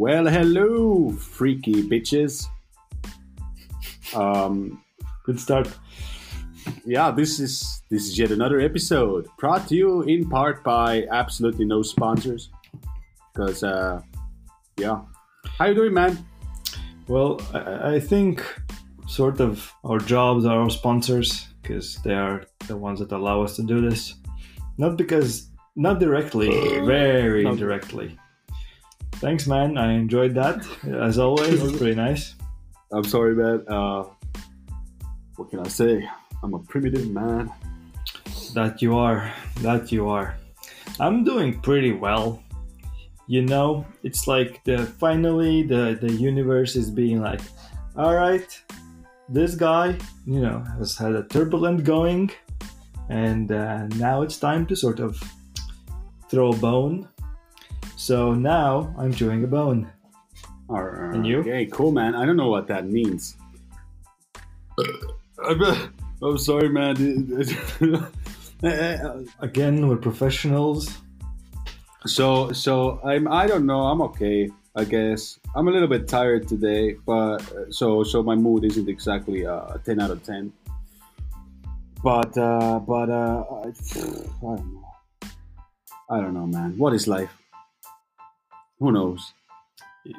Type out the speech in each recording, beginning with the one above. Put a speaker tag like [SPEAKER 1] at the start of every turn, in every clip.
[SPEAKER 1] Well, hello, freaky bitches. Um,
[SPEAKER 2] Good start.
[SPEAKER 1] yeah, this is this is yet another episode brought to you in part by absolutely no sponsors. Because, uh, yeah, how you doing, man?
[SPEAKER 2] Well, I, I think sort of our jobs are our sponsors because they are the ones that allow us to do this. Not because, not directly, very
[SPEAKER 1] No.
[SPEAKER 2] indirectly. Thanks, man. I enjoyed that. As always, it's pretty nice.
[SPEAKER 1] I'm sorry, man. Uh, what can I say? I'm a primitive man.
[SPEAKER 2] That you are. That you are. I'm doing pretty well. You know, it's like the finally the the universe is being like, all right, this guy, you know, has had a turbulent going, and uh, now it's time to sort of throw a bone. So now I'm chewing a bone.
[SPEAKER 1] Or,
[SPEAKER 2] And you?
[SPEAKER 1] Okay, cool, man. I don't know what that means. I'm, I'm sorry, man.
[SPEAKER 2] Again, we're professionals.
[SPEAKER 1] so, so I'm. I don't know. I'm okay. I guess I'm a little bit tired today, but so so my mood isn't exactly uh, a 10 out of 10. But uh, but uh, I, I don't know. I don't know, man. What is life? Who knows?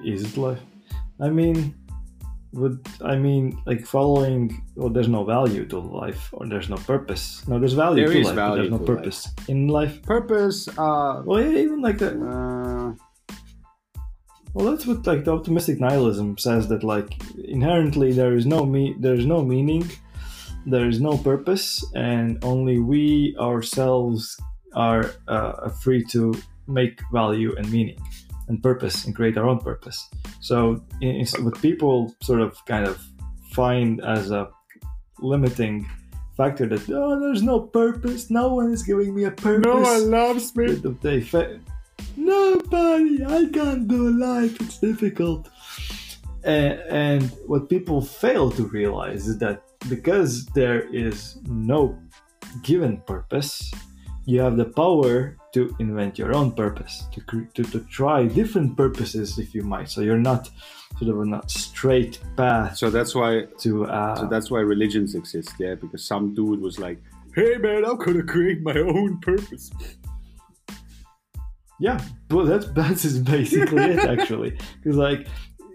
[SPEAKER 2] Is it life? I mean, would I mean like following? Well, there's no value to life, or there's no purpose. No, there's value
[SPEAKER 1] There
[SPEAKER 2] to
[SPEAKER 1] is
[SPEAKER 2] life,
[SPEAKER 1] value
[SPEAKER 2] there's no purpose in life.
[SPEAKER 1] Purpose. Uh,
[SPEAKER 2] Well, yeah, even like that.
[SPEAKER 1] uh,
[SPEAKER 2] Well, that's what like the optimistic nihilism says that like inherently there is no me, there is no meaning, there is no purpose, and only we ourselves are uh, free to make value and meaning and purpose and create our own purpose. So, in, in, what people sort of kind of find as a limiting factor that oh, there's no purpose, no one is giving me a purpose.
[SPEAKER 1] loves
[SPEAKER 2] that they fa- nobody. I can't do life. It's difficult. And, and what people fail to realize is that because there is no given purpose you have the power to invent your own purpose to, to, to try different purposes if you might so you're not sort of on a straight path
[SPEAKER 1] So that's why.
[SPEAKER 2] to uh,
[SPEAKER 1] So that's why religions exist, yeah. Because some dude was like, "Hey, man, I'm gonna create my own purpose."
[SPEAKER 2] Yeah, well, that's that's is basically it actually, because like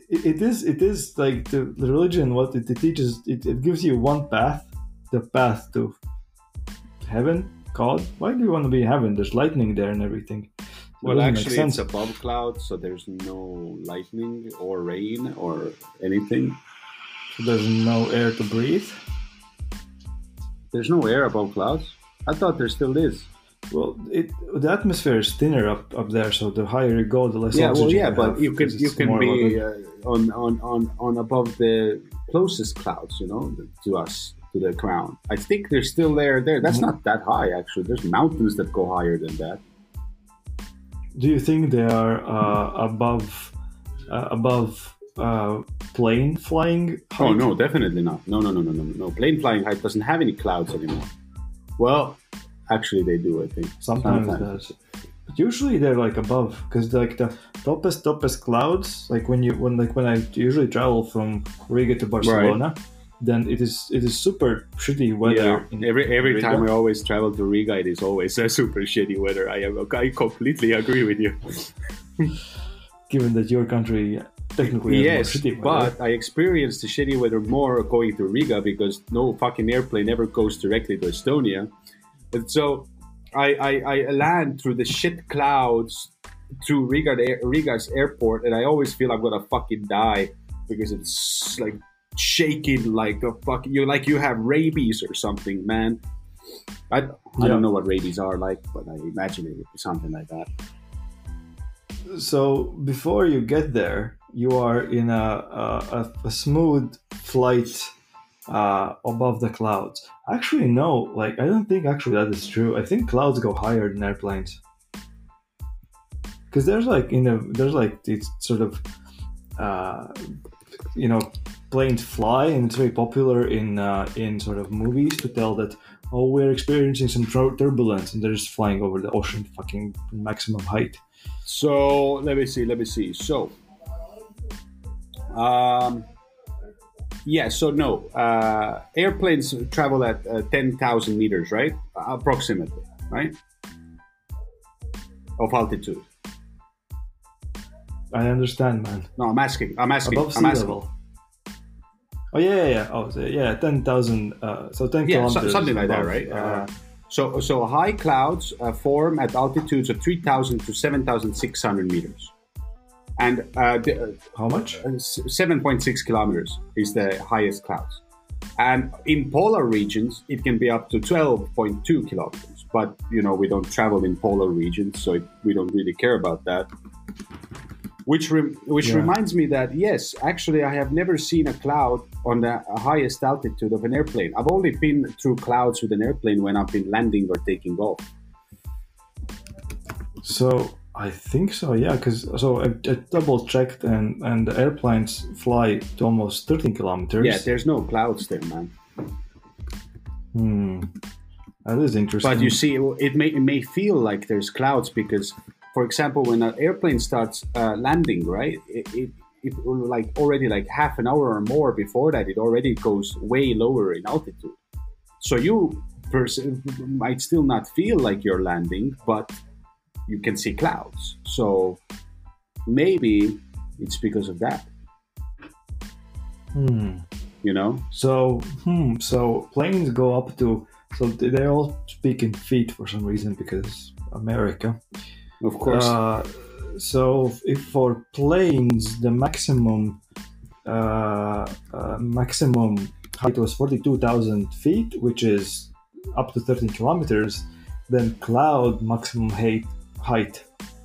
[SPEAKER 2] it, it is it is like the, the religion what it, it teaches it, it gives you one path, the path to heaven, God. Why do you want to be in heaven? There's lightning there and everything. It
[SPEAKER 1] Well, actually, it's above clouds, so there's no lightning or rain or anything.
[SPEAKER 2] So there's no air to breathe.
[SPEAKER 1] There's no air above clouds. I thought there still is.
[SPEAKER 2] Well, it the atmosphere is thinner up up there, so the higher you go, the less
[SPEAKER 1] yeah, well, yeah,
[SPEAKER 2] you
[SPEAKER 1] but
[SPEAKER 2] have,
[SPEAKER 1] you can you can
[SPEAKER 2] more of a-
[SPEAKER 1] be uh, on, on on on above the closest clouds, you know, to us to the crown. I think they're still there. There, that's
[SPEAKER 2] Mhm.
[SPEAKER 1] not that high actually. There's mountains that go higher than that.
[SPEAKER 2] Do you think they are uh, above uh, above uh, plane flying?
[SPEAKER 1] Oh no, definitely not. No, no, no, no, no, no. Plane flying height doesn't have any clouds anymore. Well, actually, they do. I think.
[SPEAKER 2] Sometimes,
[SPEAKER 1] Sometimes.
[SPEAKER 2] does. But usually they're like above, because like the toppest toppest clouds, like when you when like when I usually travel from Riga to Barcelona, then it is it is super shitty weather.
[SPEAKER 1] yeah. Every every
[SPEAKER 2] Riga.
[SPEAKER 1] time I always travel to Riga, it is always a super shitty weather. I am. I completely agree with you.
[SPEAKER 2] given that your country technically
[SPEAKER 1] yes, but I experienced the shitty weather more going to Riga because no fucking airplane ever goes directly to Estonia, and so I I, I land through the shit clouds to Riga Riga's airport, and I always feel I'm gonna fucking die because it's like shaking like a fucking you like you have rabies or something, man. I, I
[SPEAKER 2] Yeah.
[SPEAKER 1] don't know what rabies are like, but I imagine it would be something like that.
[SPEAKER 2] so before you get there, you are in a a, a, smooth flight uh, above the clouds. Actually, no. Like I don't think actually that is true. I think clouds go higher than airplanes. Because there's like in a there's like it's sort of uh, you know planes fly and it's very popular in uh, in sort of movies to tell that oh we're experiencing some tur- turbulence and they're just flying over the ocean fucking maximum height.
[SPEAKER 1] So let me see, let me see. So Um, yeah, so no. Uh, airplanes travel at uh, 10,000 meters, right? Approximately, right? Of altitude.
[SPEAKER 2] I understand, man.
[SPEAKER 1] No, I'm asking. I'm asking.
[SPEAKER 2] Above sea
[SPEAKER 1] I'm asking.
[SPEAKER 2] level. Oh yeah, yeah, yeah. Oh, so, yeah, ten thousand. Uh, so ten
[SPEAKER 1] Yeah,
[SPEAKER 2] kilometers.
[SPEAKER 1] something like that, right?
[SPEAKER 2] uh,
[SPEAKER 1] Uh, so, so high clouds uh, form at altitudes of 3,000 to 7,600 meters. And uh, the, uh,
[SPEAKER 2] how much?
[SPEAKER 1] 7.6 kilometers is the highest clouds. And in polar regions, it can be up to 12.2 kilometers. But, you know, we don't travel in polar regions, so it, we don't really care about that. Which, rem- which
[SPEAKER 2] Yeah.
[SPEAKER 1] reminds me that, yes, actually, I have never seen a cloud on the highest altitude of an airplane. I've only been through clouds with an airplane when I've been landing or taking off.
[SPEAKER 2] So I think so. Yeah, because so I, I double checked, and and the airplanes fly to almost thirteen kilometers.
[SPEAKER 1] Yeah, there's no clouds there, man.
[SPEAKER 2] Hmm. That is interesting.
[SPEAKER 1] But you see, it may it may feel like there's clouds because, for example, when an airplane starts uh, landing, right? It, it, it like already like half an hour or more before that, it already goes way lower in altitude. So you pers- might still not feel like you're landing, but you can see clouds. So maybe it's because of that,
[SPEAKER 2] Hmm.
[SPEAKER 1] you know?
[SPEAKER 2] So hmm. So planes go up to. So they they all speak in feet for some reason because America.
[SPEAKER 1] Of course.
[SPEAKER 2] Uh, so if for planes the maximum uh, uh, maximum height was 42,000 feet, which is up to 13 kilometers, then cloud maximum height height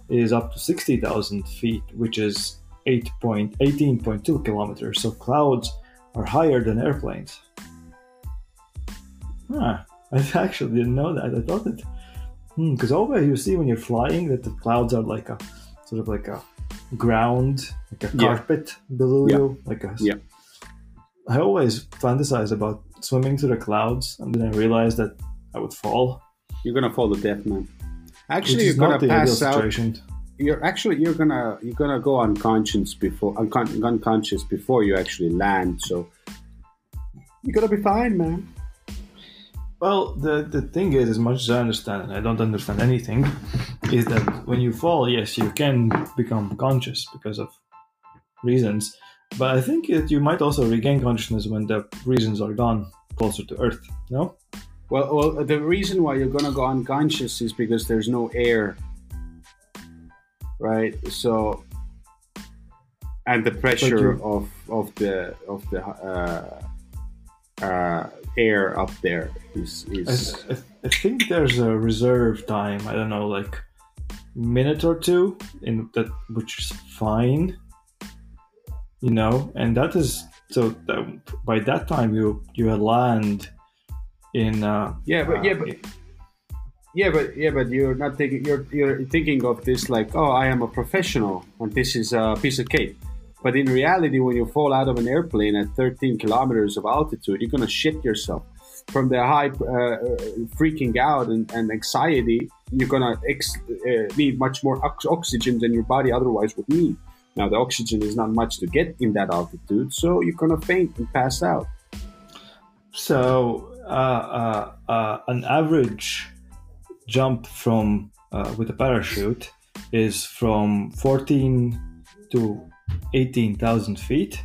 [SPEAKER 2] is up to 60,000 feet, which is 8.18.2 kilometers. So clouds are higher than airplanes. Huh. I actually didn't know that. I thought that Hmm, because always you see when you're flying that the clouds are like a sort of like a ground, like a
[SPEAKER 1] Yeah.
[SPEAKER 2] carpet below
[SPEAKER 1] Yeah.
[SPEAKER 2] you. Like a,
[SPEAKER 1] Yeah.
[SPEAKER 2] I always fantasize about swimming through the clouds, and then I realized that I would fall.
[SPEAKER 1] you're gonna fall to death, man. Actually, you're gonna pass out. you're actually you're gonna you're gonna go unconscious before uncon- unconscious before you actually land so you're gonna be fine man
[SPEAKER 2] Well, the the thing is, as much as I understand, and I don't understand anything, is that when you fall, yes, you can become conscious because of reasons. But I think that you might also regain consciousness when the reasons are gone closer to Earth. No?
[SPEAKER 1] well, well the reason why you're gonna go unconscious is because there's no air right so and the pressure
[SPEAKER 2] you-
[SPEAKER 1] of of the of the uh, uh, air up there is
[SPEAKER 2] I,
[SPEAKER 1] is
[SPEAKER 2] I, I think there's a reserve time. I don't know, like minute or two, in that which is fine. You know, and that is so. That, by that time, you you land in. Uh,
[SPEAKER 1] yeah but
[SPEAKER 2] uh,
[SPEAKER 1] yeah but Yeah, but yeah, but you're not thinking. You're you're thinking of this like, oh, I am a professional, and this is a piece of cake. But in reality, when you fall out of an airplane at 13 kilometers of altitude, you're gonna shit yourself from the high uh, freaking out and, and anxiety. You're gonna ex- uh, need much more ox- oxygen than your body otherwise would need. Now, the oxygen is not much to get in that altitude, so you're gonna faint and pass out.
[SPEAKER 2] So, uh, uh, uh, an average jump from uh, with a parachute is from 14 to 18,000 feet,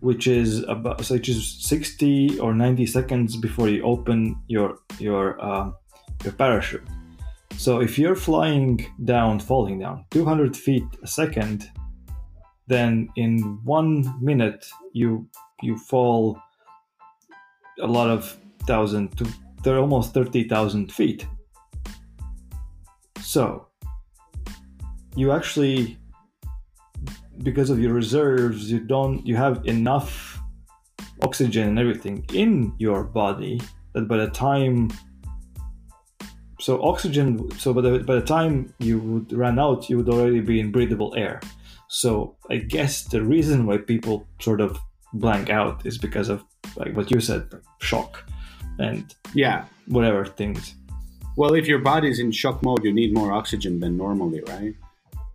[SPEAKER 2] which is about so which is 60 or 90 seconds before you open your your uh, your parachute. So if you're flying down, falling down 200 feet a second, then in one minute you you fall a lot of thousand to they're almost 30,000 feet. So, you actually, because of your reserves, you don't, you have enough oxygen and everything in your body that by the time, so oxygen, so by the, by the time you would run out, you would already be in breathable air. So, I guess the reason why people sort of blank out is because of like what you said, shock and
[SPEAKER 1] Yeah.
[SPEAKER 2] whatever things.
[SPEAKER 1] Well, if your body's in shock mode, you need more oxygen than normally, right?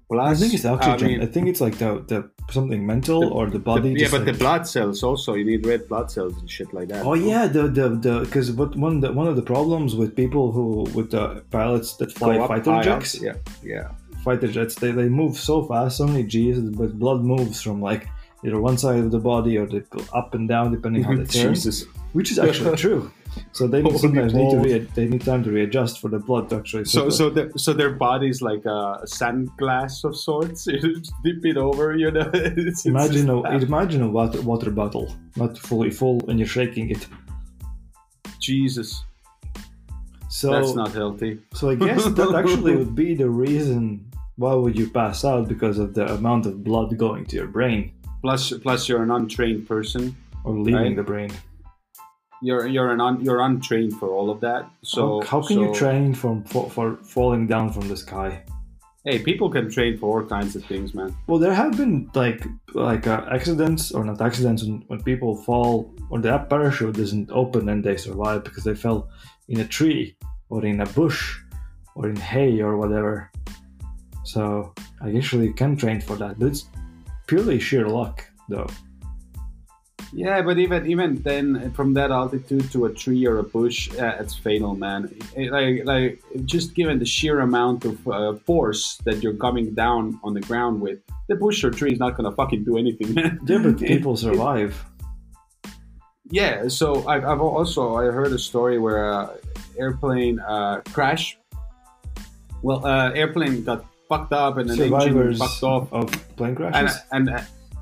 [SPEAKER 1] Plus,
[SPEAKER 2] I think it's oxygen. I,
[SPEAKER 1] mean,
[SPEAKER 2] think it's like the, the something mental
[SPEAKER 1] The-
[SPEAKER 2] or the
[SPEAKER 1] the-
[SPEAKER 2] body.
[SPEAKER 1] yeah, but
[SPEAKER 2] like-
[SPEAKER 1] the blood cells also. You need red blood cells and shit like that.
[SPEAKER 2] Oh yeah, the the the because what one the, one of the problems with people who with the pilots that fly
[SPEAKER 1] up
[SPEAKER 2] fighter jets,
[SPEAKER 1] Yeah, yeah.
[SPEAKER 2] fighter jets, they, they move so fast, so many G's, but blood moves from like either one side of the body or they go up and down depending on the turn,
[SPEAKER 1] Jesus.
[SPEAKER 2] which is actually true. So they
[SPEAKER 1] Holy
[SPEAKER 2] sometimes need to re- they need time to readjust for the blood to actually.
[SPEAKER 1] So, so, the, so their body's like a sand glass of sorts. You dip it over, you know. It's- it's
[SPEAKER 2] imagine
[SPEAKER 1] just-
[SPEAKER 2] a imagine a water, water bottle, not fully full, and you're shaking it.
[SPEAKER 1] Jesus,
[SPEAKER 2] So
[SPEAKER 1] that's not healthy.
[SPEAKER 2] So I guess that actually would be the reason why would you pass out because of the amount of blood going to your brain
[SPEAKER 1] Plus, plus, you're an untrained person.
[SPEAKER 2] or leaving
[SPEAKER 1] Right.
[SPEAKER 2] the brain.
[SPEAKER 1] You're you're an un, you're untrained for all of that. So
[SPEAKER 2] how, can you train from for, for falling down from the sky?
[SPEAKER 1] Hey, people can train for all kinds of things, man.
[SPEAKER 2] Well, there have been like like uh, accidents or not accidents when, when people fall or the parachute doesn't open and they survive because they fell in a tree or in a bush or in hay or whatever. So I actually can train for that, but it's purely sheer luck, though.
[SPEAKER 1] Yeah, but even even then, from that altitude to a tree or a bush, uh, it's fatal, man. It- like like just given the sheer amount of uh, force that you're coming down on the ground with, the bush or tree is not gonna fucking do anything, man.
[SPEAKER 2] Yeah, but
[SPEAKER 1] It-
[SPEAKER 2] people survive.
[SPEAKER 1] Yeah, so I've, I've also I heard a story where uh, airplane uh, crash. Well, uh, airplane got fucked up and an engine fucked off,
[SPEAKER 2] of plane
[SPEAKER 1] and
[SPEAKER 2] crashes.
[SPEAKER 1] and,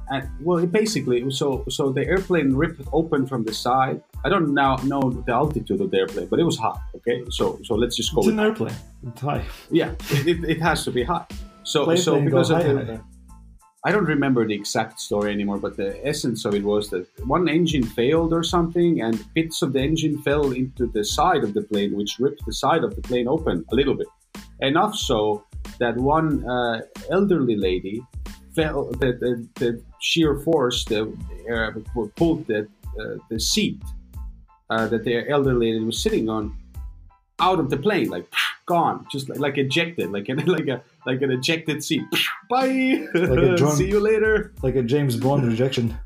[SPEAKER 1] and well, it basically so so the airplane ripped open from the side. I don't now know the altitude of the airplane, but it was hot. Okay, so so let's just go.
[SPEAKER 2] it's
[SPEAKER 1] With
[SPEAKER 2] an airplane. It's high.
[SPEAKER 1] yeah, it, it, it has to be hot. So
[SPEAKER 2] Plane
[SPEAKER 1] so because of the,
[SPEAKER 2] high.
[SPEAKER 1] I don't remember the exact story anymore, but the essence of it was that one engine failed or something, and bits of the engine fell into the side of the plane, which ripped the side of the plane open a little bit. Enough so that one uh, elderly lady fell, the, the, the sheer force the, uh, pulled the, uh, the seat uh, that the elderly lady was sitting on out of the plane, like gone, just like, like ejected, like an, like a like an ejected seat. Bye.
[SPEAKER 2] a drone.
[SPEAKER 1] See you later.
[SPEAKER 2] Like a James Bond rejection.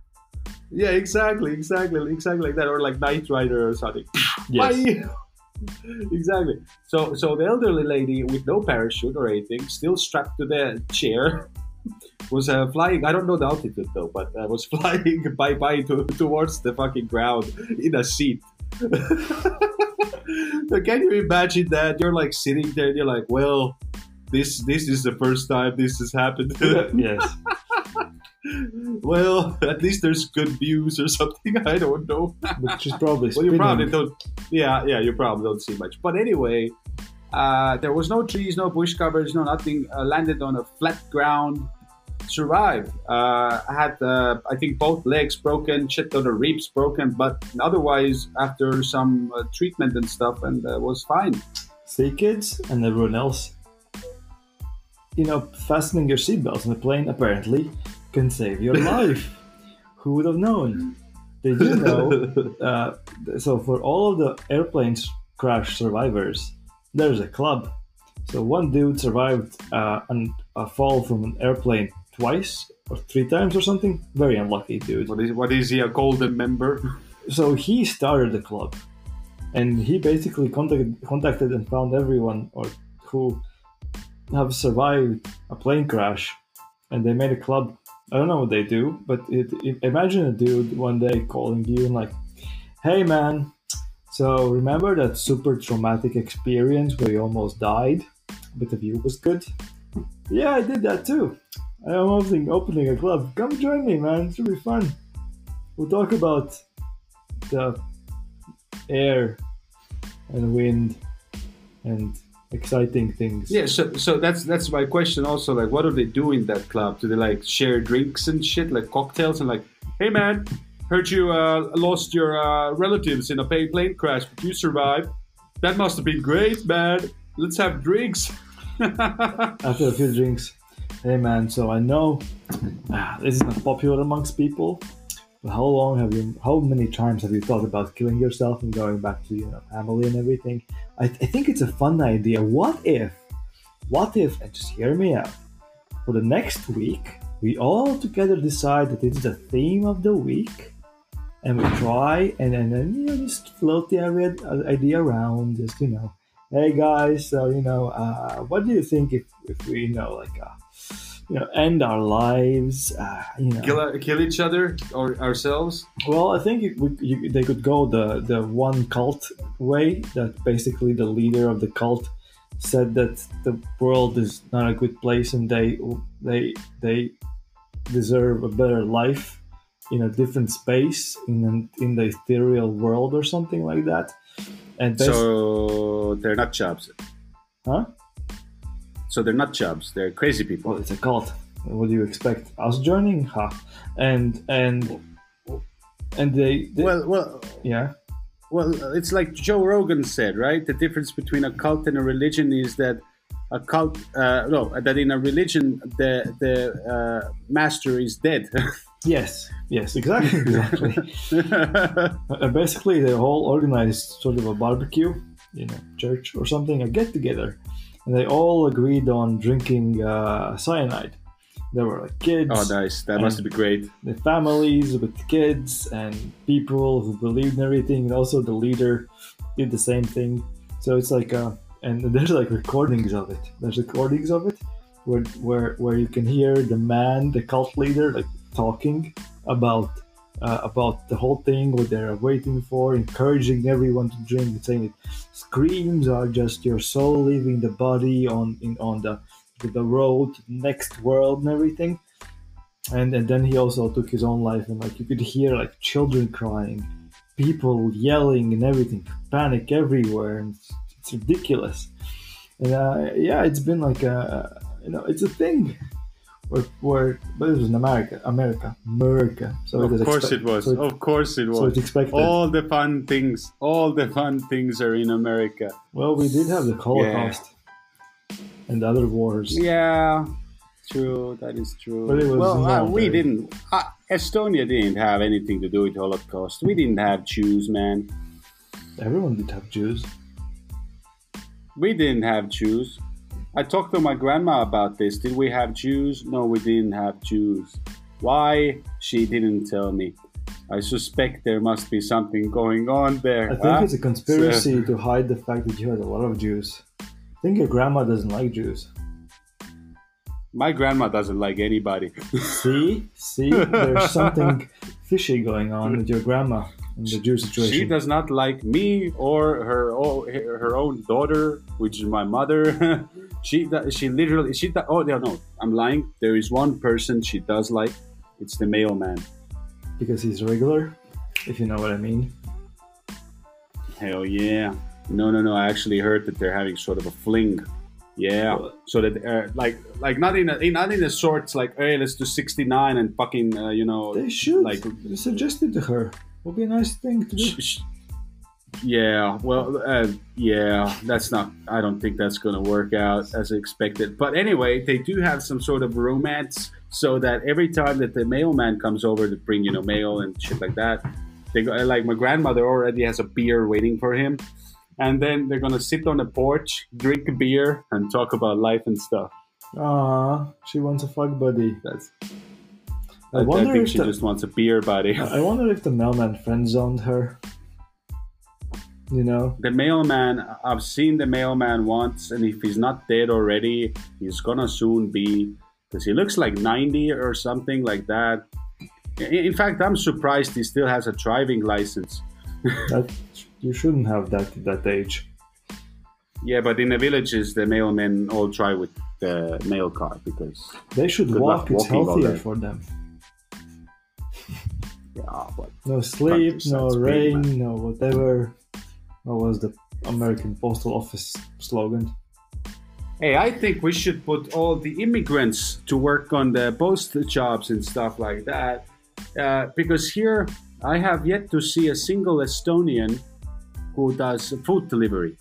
[SPEAKER 1] Yeah, exactly, exactly, exactly like that, or like Knight Rider or something.
[SPEAKER 2] Yes.
[SPEAKER 1] Bye. exactly. So, so the elderly lady with no parachute or anything, still strapped to the chair, was uh, flying. I don't know the altitude though, but uh, was flying bye bye to, towards the fucking ground in a seat. Can you imagine that? You're like sitting there, and you're like, well. This this is the first time this has happened. To them.
[SPEAKER 2] Yes.
[SPEAKER 1] Well, at least there's good views or something. I don't know.
[SPEAKER 2] Which is probably
[SPEAKER 1] Well, you probably don't. Yeah, yeah, you probably don't see much. But anyway, uh, there was no trees, no bush coverage, no nothing. Uh, landed on a flat ground. Survived. Uh, I had, uh, I think, both legs broken, shit ton of ribs broken, but otherwise, after some uh, treatment and stuff, and uh, was fine.
[SPEAKER 2] See, kids, and everyone else. You know, fastening your seatbelts in a plane apparently can save your life. Who would have known? Did you know? Uh, so, for all of the airplanes crash survivors, there's a club. So, one dude survived uh, an, a fall from an airplane twice or three times or something. Very unlucky dude.
[SPEAKER 1] What is, what is he, a golden member?
[SPEAKER 2] so he started the club and he basically contacted, contacted and found everyone or who have survived a plane crash and they made a club i don't know what they do but it, it, imagine a dude one day calling you and like hey man. So remember that super traumatic experience where you almost died but the view was good? Yeah i did that too. I'm opening, opening a club. Come join me man. It's be fun. We'll talk about the air and wind and exciting things.
[SPEAKER 1] Yeah, so so that's that's my question also. Like, what do they do in that club? Do they like share drinks and shit, like cocktails, and like, hey man, heard you uh, lost your uh, relatives in a plane crash, but you survived. That must have been great, man. Let's have drinks.
[SPEAKER 2] After a few drinks, hey man, so I know ah, this is not popular amongst people. How long have you? How many times have you thought about killing yourself and going back to your family and everything? I, I think it's a fun idea. What if? What if? And just hear me out. for the next week, we all together decide that it's the theme of the week, and we try and, and then you know just float the idea, idea around. Just you know, hey guys, so you know, uh, what do you think if if we you know like uh, you know end our lives? Uh, you know,
[SPEAKER 1] Kill, kill each other or ourselves?
[SPEAKER 2] well, I think it would, you, they could go the the one cult way. That basically the leader of the cult said that the world is not a good place and they they they deserve a better life in a different space in an, in the ethereal world or something like that. And
[SPEAKER 1] So they're not chubs.
[SPEAKER 2] huh?
[SPEAKER 1] So they're not chubs. They're crazy people.
[SPEAKER 2] Well, it's a cult. What do you expect? Us joining? Ha! And and and they, they
[SPEAKER 1] Well, well,
[SPEAKER 2] yeah.
[SPEAKER 1] well. It's like Joe Rogan said, right? The difference between a cult and a religion is that a cult, uh, no, that in a religion the the uh, master is dead.
[SPEAKER 2] Yes. Yes. Exactly. Exactly. Uh, basically, they all organized sort of a barbecue in a church or something, a get together, and they all agreed on drinking uh, cyanide. There were like kids,
[SPEAKER 1] oh, nice. That must be great.
[SPEAKER 2] the families with kids, and people who believed in everything, and also the leader did the same thing. So it's like, uh, and there's like recordings of it. There's recordings of it where where where you can hear the man, the cult leader, like talking about uh, about the whole thing, what they're waiting for, encouraging everyone to drink, and saying that screams are just your soul leaving the body on in on the the road next world and everything. And and then he also took his own life, and like you could hear like children crying, people yelling, and everything, panic everywhere, and it's, it's ridiculous. And uh, yeah, it's been like a you know it's a thing. Where, where but it was in America, America, America. So
[SPEAKER 1] Of
[SPEAKER 2] is
[SPEAKER 1] course
[SPEAKER 2] expect-
[SPEAKER 1] it was.
[SPEAKER 2] So, it-
[SPEAKER 1] Of course it was.
[SPEAKER 2] so it's expected.
[SPEAKER 1] All the fun things, all the fun things are in America.
[SPEAKER 2] Well, we did have the Holocaust and other wars.
[SPEAKER 1] Yeah, true. That is true.
[SPEAKER 2] But it was
[SPEAKER 1] well, uh, we didn't. Uh, Estonia didn't have anything to do with Holocaust. We didn't have Jews, man.
[SPEAKER 2] Everyone did have Jews.
[SPEAKER 1] We didn't have Jews. I talked to my grandma about this. Did we have Jews? No, we didn't have Jews. Why? She didn't tell me. I suspect there must be something going on there.
[SPEAKER 2] I think
[SPEAKER 1] huh?
[SPEAKER 2] it's a conspiracy to hide the fact that you had a lot of Jews. I think your grandma doesn't like Jews.
[SPEAKER 1] My grandma doesn't like anybody.
[SPEAKER 2] See, see, there's something fishy going on with your grandma in the Jew situation.
[SPEAKER 1] She does not like me or her o- her own daughter, which is my mother. she she literally she do- oh no no I'm lying. There is one person she does like. It's the mailman.
[SPEAKER 2] because he's regular, if you know what I mean.
[SPEAKER 1] Hell yeah. No no no. I actually heard that they're having sort of a fling. Yeah. So that uh, like like not in a in- not in a sorts like hey let's do 69 and fucking uh, you know
[SPEAKER 2] They should
[SPEAKER 1] like
[SPEAKER 2] suggest it to her. Would be a nice thing to do.
[SPEAKER 1] Yeah, well, uh, yeah, that's not. I don't think that's going to work out as expected. But anyway, they do have some sort of romance, so that every time that the mailman comes over to bring you know mail and shit like that, they go like my grandmother already has a beer waiting for him, and then they're gonna sit on the porch, drink beer, and talk about life and stuff.
[SPEAKER 2] Ah, she wants a fuck buddy.
[SPEAKER 1] That's.
[SPEAKER 2] I
[SPEAKER 1] I, I
[SPEAKER 2] wonder
[SPEAKER 1] think
[SPEAKER 2] if
[SPEAKER 1] she
[SPEAKER 2] the-
[SPEAKER 1] just wants a beer, buddy.
[SPEAKER 2] I wonder if the mailman friend zoned her. You know,
[SPEAKER 1] the mailman i've seen the mailman once and if he's not dead already he's gonna soon be because he looks like 90 or something like that in fact i'm surprised he still has a driving license
[SPEAKER 2] that you shouldn't have that at that age.
[SPEAKER 1] yeah but in the villages the mailmen all drive with the mail car because
[SPEAKER 2] They should walk. It's healthier for them.
[SPEAKER 1] Yeah but
[SPEAKER 2] No sleep, no rain, no whatever. What was the American Postal Office slogan?
[SPEAKER 1] Hey, I think we should put all the immigrants to work on the post jobs and stuff like that. Uh, because here, I have yet to see a single Estonian who does food delivery.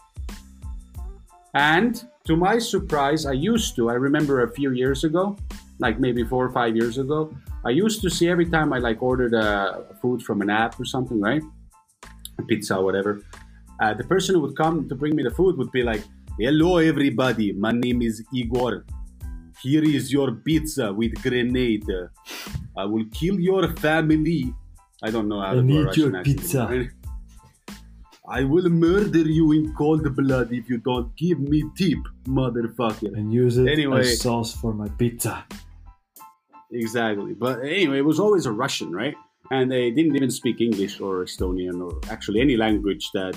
[SPEAKER 1] And to my surprise, I used to, I remember a few years ago, like maybe four or five years ago, I used to see every time I like ordered uh, food from an app or something, right? A pizza or whatever. Uh, the person who would come to bring me the food would be like, Hello, everybody. My name is Igor. Here is your pizza with grenade. I will kill your family. I don't know how
[SPEAKER 2] I
[SPEAKER 1] to a
[SPEAKER 2] need
[SPEAKER 1] Russian
[SPEAKER 2] your
[SPEAKER 1] accent.
[SPEAKER 2] pizza.
[SPEAKER 1] I will murder you in cold blood if you don't give me tip, motherfucker.
[SPEAKER 2] And use it
[SPEAKER 1] Anyway.
[SPEAKER 2] as sauce for my pizza.
[SPEAKER 1] Exactly. But anyway, it was always a Russian, right? And they didn't even speak English or Estonian or actually any language that,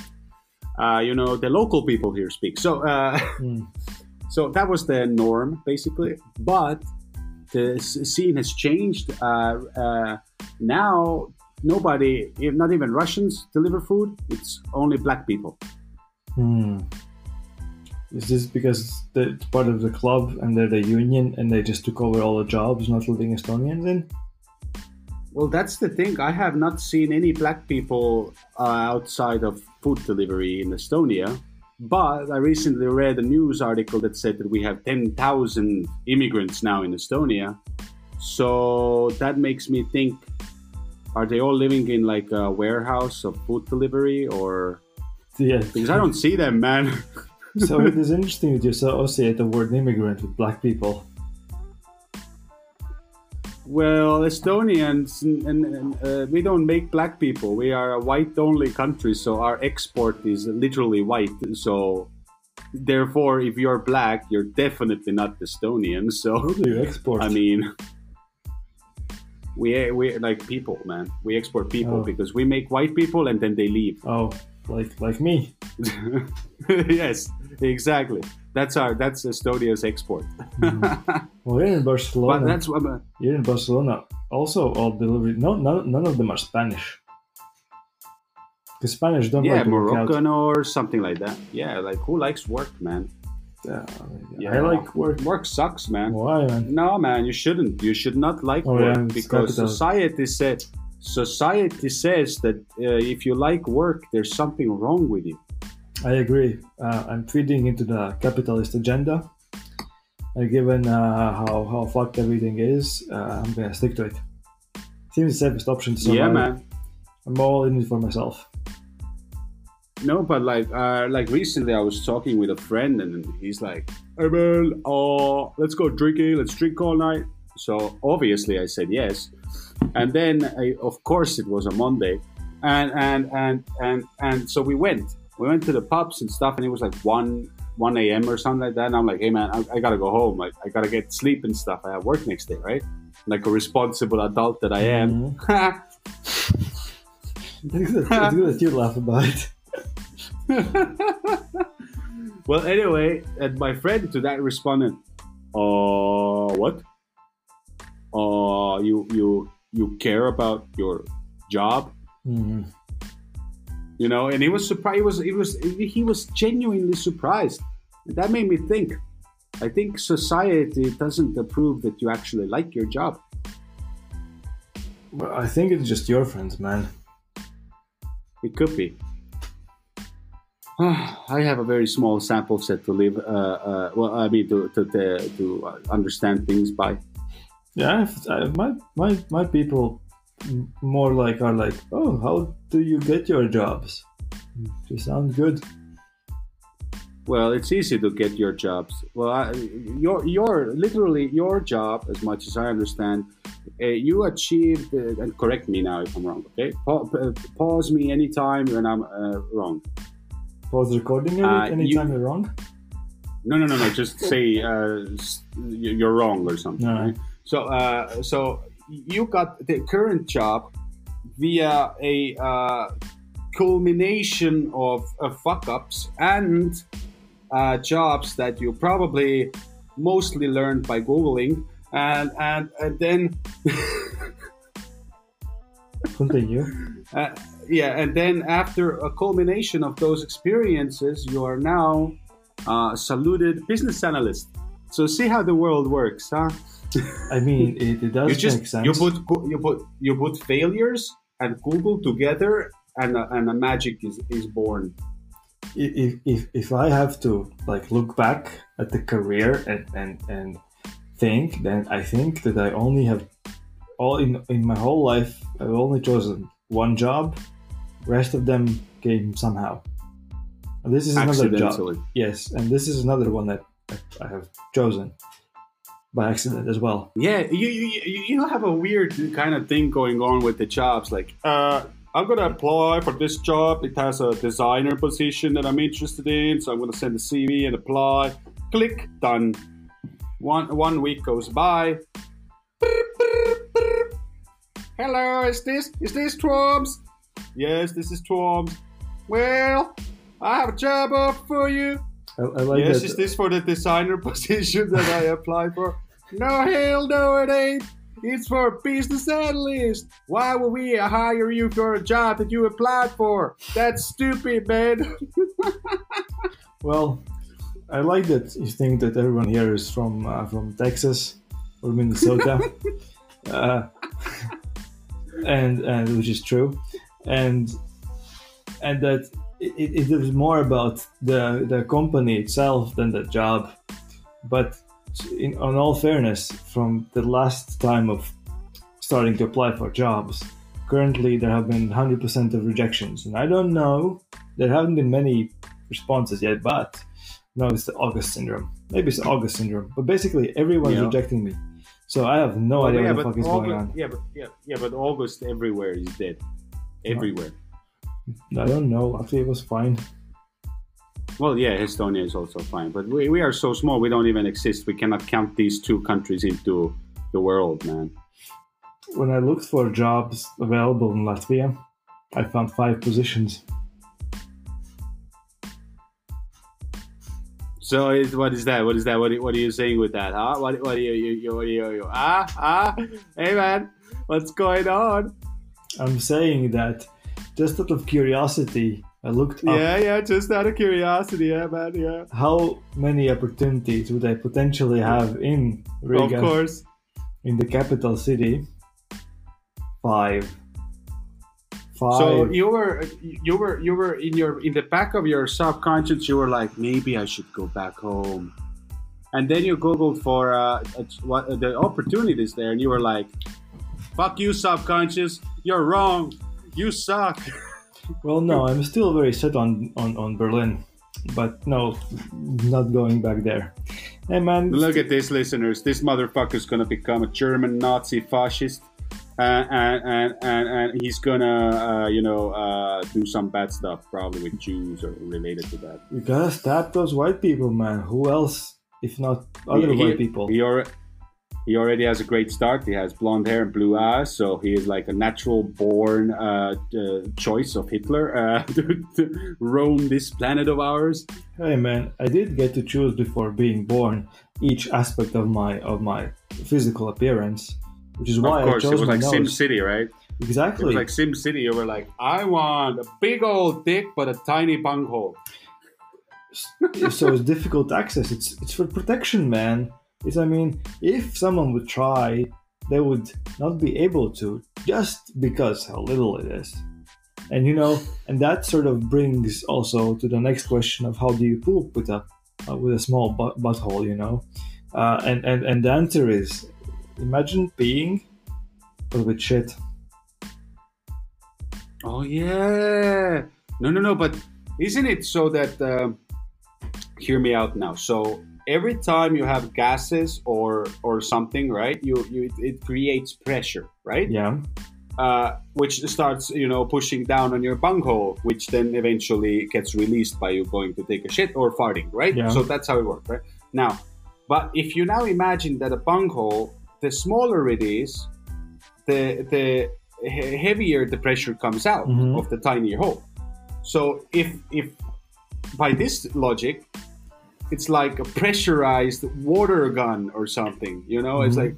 [SPEAKER 1] uh, you know, the local people here speak. So, uh,
[SPEAKER 2] Mm.
[SPEAKER 1] so that was the norm, basically. But the scene has changed. Uh, uh, now, nobody, if not even Russians, deliver food. It's only black people.
[SPEAKER 2] Hmm. Is this because they're part of the club and they're the union and they just took over all the jobs, not letting Estonians in?
[SPEAKER 1] Well, that's the thing. I have not seen any black people uh, outside of food delivery in Estonia. But I recently read a news article that said that we have 10,000 immigrants now in Estonia. So that makes me think are they all living in like a warehouse of food delivery or
[SPEAKER 2] Yeah.
[SPEAKER 1] because I don't see them, man.
[SPEAKER 2] so it is interesting that you associate the word immigrant with black people.
[SPEAKER 1] Well, Estonians, and, and, uh, we don't make black people. We are a white-only country, so our export is literally white. So, therefore, if you're black, you're definitely not Estonian. So,
[SPEAKER 2] Who do you export?
[SPEAKER 1] I mean, we we like people, man. We export people
[SPEAKER 2] Oh.
[SPEAKER 1] because we make white people and then they leave.
[SPEAKER 2] oh, like like me.
[SPEAKER 1] yes, exactly. That's our that's Estonia's export. Mm-hmm.
[SPEAKER 2] Well, here in
[SPEAKER 1] but
[SPEAKER 2] Barcelona,
[SPEAKER 1] that's what.
[SPEAKER 2] Here in Barcelona, also all delivery. No, none, none of them are Spanish. Because Spanish don't
[SPEAKER 1] yeah,
[SPEAKER 2] like to work out.
[SPEAKER 1] Moroccan or something like that. Yeah, like who likes work, man?
[SPEAKER 2] Yeah,
[SPEAKER 1] Yeah.
[SPEAKER 2] I like work.
[SPEAKER 1] Work sucks, man.
[SPEAKER 2] Why, man?
[SPEAKER 1] No, man, you shouldn't. You should not like
[SPEAKER 2] Oh,
[SPEAKER 1] work
[SPEAKER 2] yeah,
[SPEAKER 1] because
[SPEAKER 2] capital.
[SPEAKER 1] society said society says that uh, if you like work, there's something wrong with you.
[SPEAKER 2] I agree. Uh, I'm feeding into the capitalist agenda. Uh, given uh, how how fucked everything is, uh, I'm gonna stick to it. Seems the safest option to survive.
[SPEAKER 1] Yeah, man.
[SPEAKER 2] I'm all in it for myself.
[SPEAKER 1] No, but like, uh, like recently, I was talking with a friend, and he's like, "Hey man, uh, let's go drinking. Let's drink all night." So obviously, I said yes, and then I, of course it was a Monday, and and and and and so we went. We went to the pubs and stuff, and it was like one one a.m. or something like that. And I'm like, "Hey man, I, I gotta go home. Like, I gotta get sleep and stuff. I have work next day, right?" Like a responsible adult that I am.
[SPEAKER 2] It's good, that you laugh about it.
[SPEAKER 1] well, anyway, and my friend to that responded, "Uh, what? Uh, you you you care about your job,
[SPEAKER 2] Mhm.
[SPEAKER 1] you know?" And he was surprised. He was he was he was genuinely surprised. And that made me think. I think society doesn't approve that you actually like your job.
[SPEAKER 2] Well, I think it's just your friends, man.
[SPEAKER 1] It could be. I have a very small sample set to live. Uh, uh, well, I mean, to to to, to understand things by.
[SPEAKER 2] Yeah, if, uh, my my my people more like are like, oh, how do you get your jobs? They sound good.
[SPEAKER 1] Well, it's easy to get your jobs. Well, I, your your literally your job, as much as I understand, uh, you achieved. Uh, and correct me now if I'm wrong. Okay, pa- pa- pause me anytime when I'm uh, wrong.
[SPEAKER 2] Pause recording it
[SPEAKER 1] Uh,
[SPEAKER 2] anytime
[SPEAKER 1] you-
[SPEAKER 2] you're wrong.
[SPEAKER 1] No, no, no, no. Just say uh, you're wrong or something.
[SPEAKER 2] No.
[SPEAKER 1] Right? So, uh, so you got the current job via a uh, culmination of uh, fuck ups and uh, jobs that you probably mostly learned by googling, and and, and then.
[SPEAKER 2] Continue.
[SPEAKER 1] Uh, yeah, and then after a culmination of those experiences, you are now uh, saluted business analyst. So see how the world works, huh?
[SPEAKER 2] I mean, it, it does
[SPEAKER 1] you just
[SPEAKER 2] make sense.
[SPEAKER 1] you put you put you put failures and Google together, and a, and a magic is, is born.
[SPEAKER 2] if, if if I have to like look back at the career and and and think, then I think that I only have all in in my whole life I've only chosen one job. Rest of them came somehow. And this is another job. Yes, and this is another one that that I have chosen. By accident as well.
[SPEAKER 1] Yeah, you, you you have a weird kind of thing going on with the jobs. Like, uh, I'm gonna apply for this job. It has a designer position that I'm interested in, so I'm gonna send a CV and apply. Click, done. One one week goes by. Hello, is this is this Twoms? Yes, this is Twoms. Well, I have a job offer for you.
[SPEAKER 2] I, I like
[SPEAKER 1] yes,
[SPEAKER 2] that.
[SPEAKER 1] is this for the designer position that I applied for? No, hell no, it ain't. It's for business analyst. Why would we hire you for a job that you applied for? That's stupid, man.
[SPEAKER 2] Well, I like that you think that everyone here is from uh, from Texas or Minnesota, uh, and and which is true, and and that it, it is more about the the company itself than the job. But in on all fairness, from the last time of starting to apply for jobs, currently there have been 100% of rejections, and I don't know. There haven't been many responses yet, but no, it's the August syndrome. Maybe it's the August syndrome, but basically everyone's
[SPEAKER 1] Yeah.
[SPEAKER 2] rejecting me. So I have no idea what the fuck is going on.
[SPEAKER 1] yeah, but yeah, yeah, but August everywhere is dead. Everywhere.
[SPEAKER 2] I don't know. Actually, it was fine.
[SPEAKER 1] Well, yeah, Estonia is also fine, but we, we are so small. We don't even exist. We cannot count these two countries into the world, man.
[SPEAKER 2] When I looked for jobs available in Latvia, I found five positions.
[SPEAKER 1] So is, what is that? What is that? What, are- what are you saying with that? Huh? What, what are you, you, you, what are you, you ah, ah? Hey man, what's going on?
[SPEAKER 2] I'm saying that just out of curiosity, I looked up
[SPEAKER 1] Yeah, yeah, just out of curiosity, yeah, man, yeah.
[SPEAKER 2] how many opportunities would I potentially have in Riga,
[SPEAKER 1] Of course.
[SPEAKER 2] in the capital city. Five. Five.
[SPEAKER 1] So you were, you were, you were in your, in the back of your subconscious, you were like, maybe I should go back home. And then you googled for uh, what the opportunities there, and you were like, "Fuck you, subconscious! You're wrong. You suck."
[SPEAKER 2] Well, no, I'm still very set on, on, on Berlin, but no, not going back there. Hey, man,
[SPEAKER 1] Look at this, listeners. This motherfucker's gonna become a German Nazi fascist, uh, and, and and and he's gonna, uh, you know, uh, do some bad stuff, probably with Jews or related to that.
[SPEAKER 2] you gotta stab those white people, man. Who else, if not other
[SPEAKER 1] he,
[SPEAKER 2] white people?
[SPEAKER 1] He, alre- he already has a great start. He has blonde hair and blue eyes, so he is like a natural born uh, uh, choice of Hitler uh, to, to roam this planet of ours.
[SPEAKER 2] Hey, man, I did get to choose before being born each aspect of my of my physical appearance, which is why
[SPEAKER 1] of course,
[SPEAKER 2] I
[SPEAKER 1] it was like Sim. City, right?
[SPEAKER 2] Exactly.
[SPEAKER 1] It was like Sim City. You were like, I want a big old dick, but a tiny bunghole.
[SPEAKER 2] so it's difficult access. It's it's for protection, man. It's I mean, if someone would try, they would not be able to just because how little it is. And you know, and that sort of brings also to the next question of how do you poop with a uh, with a small butt, butthole, you know? Uh, and and and the answer is, imagine but with shit.
[SPEAKER 1] Oh yeah. No, no, no. But isn't it so that? um hear me out now. So every time you have gases or or something, right? You you it creates pressure, right?
[SPEAKER 2] Yeah.
[SPEAKER 1] uh, which starts, you know, pushing down on your bunghole, which then eventually gets released by you going to take a shit or farting, right?
[SPEAKER 2] Yeah.
[SPEAKER 1] So that's how it works, right? Now, but if you now imagine that a bunghole, the smaller it is, the the heavier the pressure comes out
[SPEAKER 2] Mhm.
[SPEAKER 1] of the tinier hole. So if if by this logic, it's like a pressurized water gun or something, you know, it's
[SPEAKER 2] Mhm.
[SPEAKER 1] like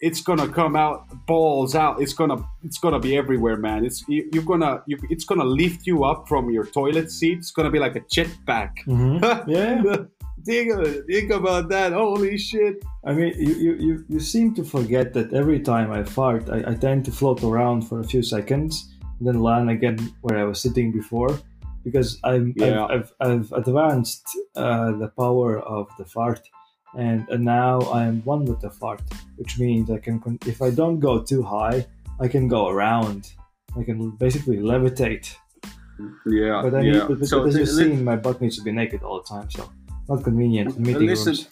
[SPEAKER 1] it's gonna come out balls out it's gonna it's gonna be everywhere man. It's you, you're gonna you, it's gonna lift you up from your toilet seat. It's gonna be like a jetpack
[SPEAKER 2] hmm Yeah.
[SPEAKER 1] think, think about that. Holy shit.
[SPEAKER 2] I mean, you, you, you, seem to forget that every time I fart, I, I tend to float around for a few seconds, and then land again where I was sitting before, because I'm,
[SPEAKER 1] Yeah.
[SPEAKER 2] I've, I've, I've advanced uh, the power of the fart, and, and now I am one with the fart, which means I can, if I don't go too high, I can go around. I can basically levitate.
[SPEAKER 1] yeah
[SPEAKER 2] But I
[SPEAKER 1] yeah
[SPEAKER 2] need, but, but,
[SPEAKER 1] so
[SPEAKER 2] as you've seen, my butt needs to be naked all the time, so not convenient in meeting
[SPEAKER 1] listen
[SPEAKER 2] rooms.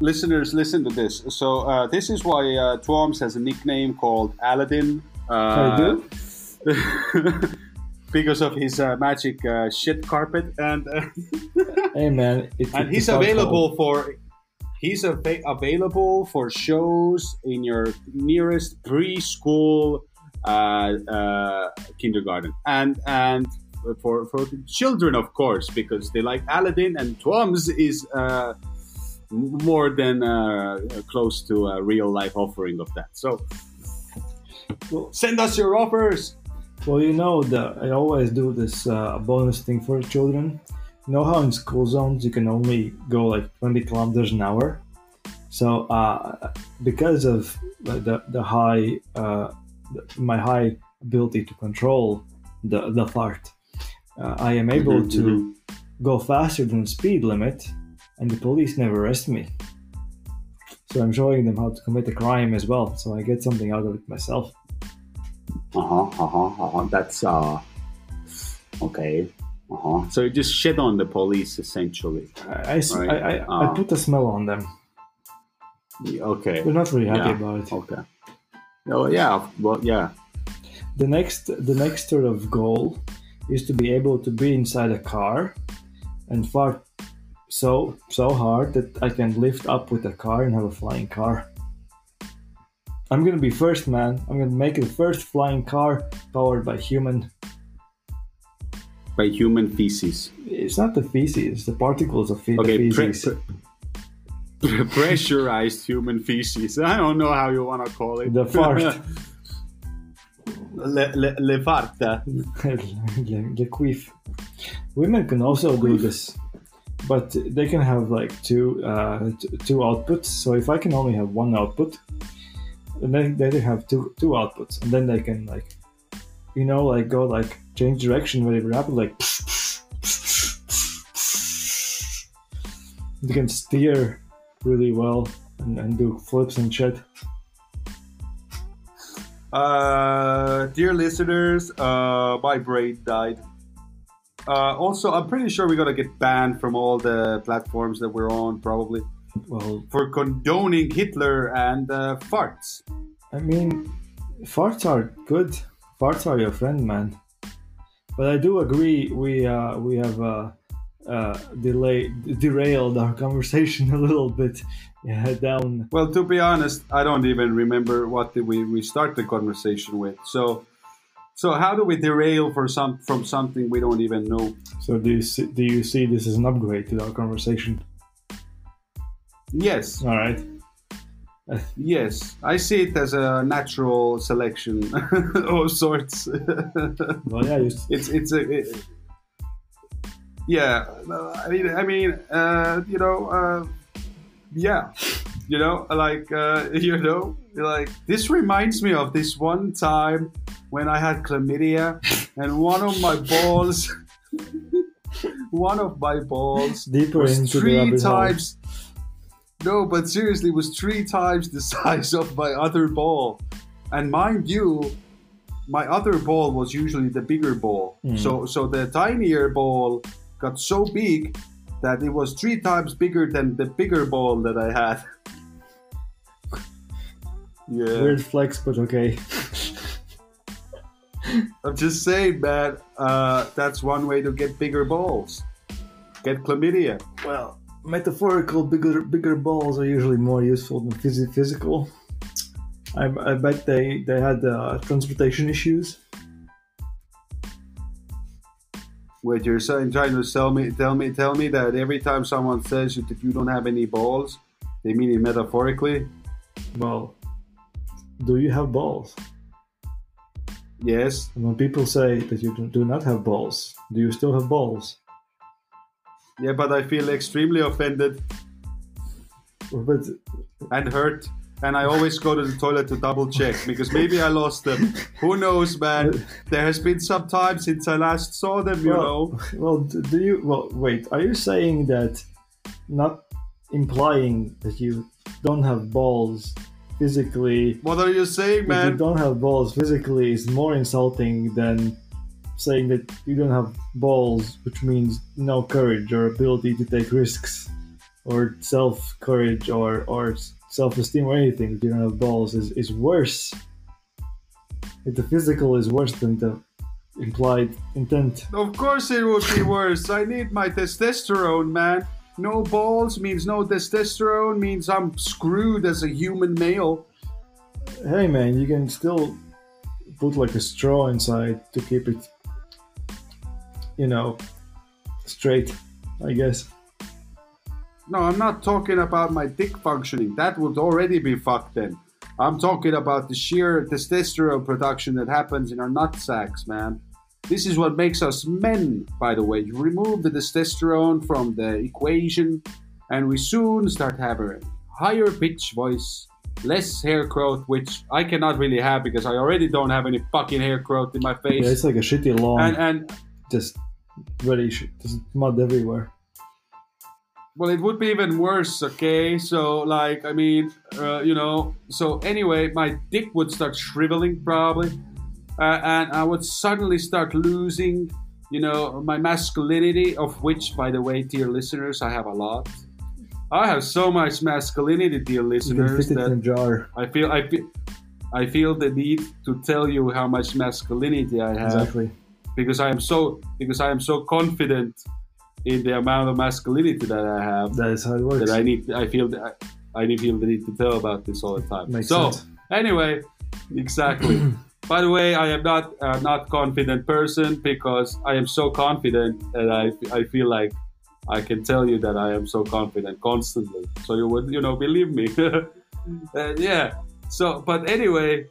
[SPEAKER 1] listeners, listen to this. So uh, this is why uh, Twoms has a nickname called Aladdin. Uh,
[SPEAKER 2] I do.
[SPEAKER 1] because of his uh, magic uh, shit carpet, and uh,
[SPEAKER 2] Hey man, it,
[SPEAKER 1] and he's available for he's ava- available for shows in your nearest preschool uh, uh, kindergarten. And and for for children of course because they like Aladdin and Twoms is uh, more than uh, close to a real life offering of that. So
[SPEAKER 2] Well-
[SPEAKER 1] send us your offers
[SPEAKER 2] Well, you know that I always do this uh, bonus thing for children. You know how in school zones you can only go like 20 kilometers an hour. So uh, because of the the high uh, my high ability to control the the fart, uh, I am able
[SPEAKER 1] Mhm,
[SPEAKER 2] to
[SPEAKER 1] mhm.
[SPEAKER 2] go faster than the speed limit, and the police never arrest me. So I'm showing them how to commit a crime as well. So I get something out of it myself.
[SPEAKER 1] Uh-huh, uh-huh, uh-huh. That's uh okay. Uh-huh. So you just shit on the police essentially.
[SPEAKER 2] I, I,
[SPEAKER 1] Right.
[SPEAKER 2] I, I, I
[SPEAKER 1] Ah.
[SPEAKER 2] put a smell on them.
[SPEAKER 1] Okay.
[SPEAKER 2] They're not really happy
[SPEAKER 1] Yeah.
[SPEAKER 2] about it.
[SPEAKER 1] Okay. Oh yeah. Well yeah.
[SPEAKER 2] The next the next sort of goal is to be able to be inside a car and fart so so hard that I can lift up with a car and have a flying car. I'm gonna be first man. I'm gonna make the first flying car powered by human.
[SPEAKER 1] By human feces.
[SPEAKER 2] It's not the feces, the particles of fe-
[SPEAKER 1] Okay.
[SPEAKER 2] the
[SPEAKER 1] Pre-
[SPEAKER 2] feces.
[SPEAKER 1] pre- pressurized human feces. I don't know how you want to call it.
[SPEAKER 2] The fart.
[SPEAKER 1] le, le, le farta.
[SPEAKER 2] the queef. Women can also do this, but they can have like two uh, t- two outputs. So if I can only have one output, then they have two two outputs, and then they can like, you know, like go like change direction very rapidly, like. They can steer really well and, and do flips and shit.
[SPEAKER 1] Uh, dear listeners, uh, my brain died. Uh, also, I'm pretty sure we're gonna get banned from all the platforms that we're on, probably
[SPEAKER 2] Well,
[SPEAKER 1] for condoning Hitler and uh, farts.
[SPEAKER 2] I mean, farts are good. Farts are your friend, man. But I do agree. We uh, we have uh, uh, delayed, derailed our conversation a little bit. Yeah, down.
[SPEAKER 1] Well, to be honest, I don't even remember what we, we start the conversation with. So, so how do we derail for some from something we don't even know?
[SPEAKER 2] So do you see, do you see this as an upgrade to our conversation?
[SPEAKER 1] Yes,
[SPEAKER 2] All right.
[SPEAKER 1] yes, I see it as a natural selection of sorts.
[SPEAKER 2] Well, yeah. You,
[SPEAKER 1] it's it's a it, yeah uh, i mean i mean uh you know uh yeah you know like uh you know like this reminds me of this one time when i had chlamydia and one of my balls one of my balls
[SPEAKER 2] deeper
[SPEAKER 1] was
[SPEAKER 2] into the
[SPEAKER 1] three
[SPEAKER 2] rabbit hole.
[SPEAKER 1] Times no but seriously it was three times the size of my other ball. And mind you my other ball was usually the bigger ball.
[SPEAKER 2] Mm.
[SPEAKER 1] so so the tinier ball got so big that it was three times bigger than the bigger ball that i had. Yeah.
[SPEAKER 2] Weird flex, but okay.
[SPEAKER 1] i'm just saying man uh, that's one way to get bigger balls. Get chlamydia.
[SPEAKER 2] Well, metaphorical bigger bigger balls are usually more useful than phys- physical. I, I bet they they had uh, transportation issues.
[SPEAKER 1] Wait, you're saying, trying to sell me, tell me, tell me that every time someone says that you don't have any balls, they mean it metaphorically.
[SPEAKER 2] Well, do you have balls?
[SPEAKER 1] Yes,
[SPEAKER 2] And when people say that you do not have balls, do you still have balls?
[SPEAKER 1] Yeah, but I feel extremely offended
[SPEAKER 2] But
[SPEAKER 1] and hurt, and I always go to the toilet to double check because maybe I lost them. Who knows, man? There has been some time since I last saw them. You
[SPEAKER 2] well,
[SPEAKER 1] know.
[SPEAKER 2] well, do you? Well, wait. Are you saying that, not implying that you don't have balls physically?
[SPEAKER 1] What are you saying,
[SPEAKER 2] That you
[SPEAKER 1] man?
[SPEAKER 2] don't have balls physically is more insulting than saying that you don't have balls, which means no courage or ability to take risks or self courage or or self esteem or anything. If you don't have balls, is is worse. If the physical is worse than the implied intent.
[SPEAKER 1] Of course, it would be worse. I need my testosterone, man. No balls means no testosterone means I'm screwed as a human male.
[SPEAKER 2] Hey man, you can still put like a straw inside to keep it, you know, straight. I guess.
[SPEAKER 1] No, I'm not talking about my dick functioning. That would already be fucked then. I'm talking about the sheer testosterone production that happens in our nut sacks, man. This is what makes us men, by the way. You remove the testosterone from the equation, and we soon start having higher pitch voice, less hair growth, which I cannot really have because I already don't have any fucking hair growth in my face.
[SPEAKER 2] Yeah, it's like a shitty long.
[SPEAKER 1] and and
[SPEAKER 2] just very sh- just mud everywhere.
[SPEAKER 1] well, it would be even worse. Okay, so like I mean, uh, you know. So anyway, my dick would start shriveling probably, uh, and I would suddenly start losing, you know, my masculinity. Of which, by the way, dear listeners, I have a lot. I have so much masculinity, dear listeners,
[SPEAKER 2] fit it in a
[SPEAKER 1] that
[SPEAKER 2] jar.
[SPEAKER 1] I feel I feel. I feel the need to tell you how much masculinity I have
[SPEAKER 2] Exactly.
[SPEAKER 1] Because I am so because I am so confident in the amount of masculinity that I have
[SPEAKER 2] That is how it works.
[SPEAKER 1] that I need. I feel that I need feel the need to tell about this all the time.
[SPEAKER 2] Makes
[SPEAKER 1] so
[SPEAKER 2] sense.
[SPEAKER 1] anyway, exactly. By the way, I am not uh, not confident person because I am so confident and I I feel like I can tell you that I am so confident constantly. So you would you know believe me. Uh, yeah. So but anyway.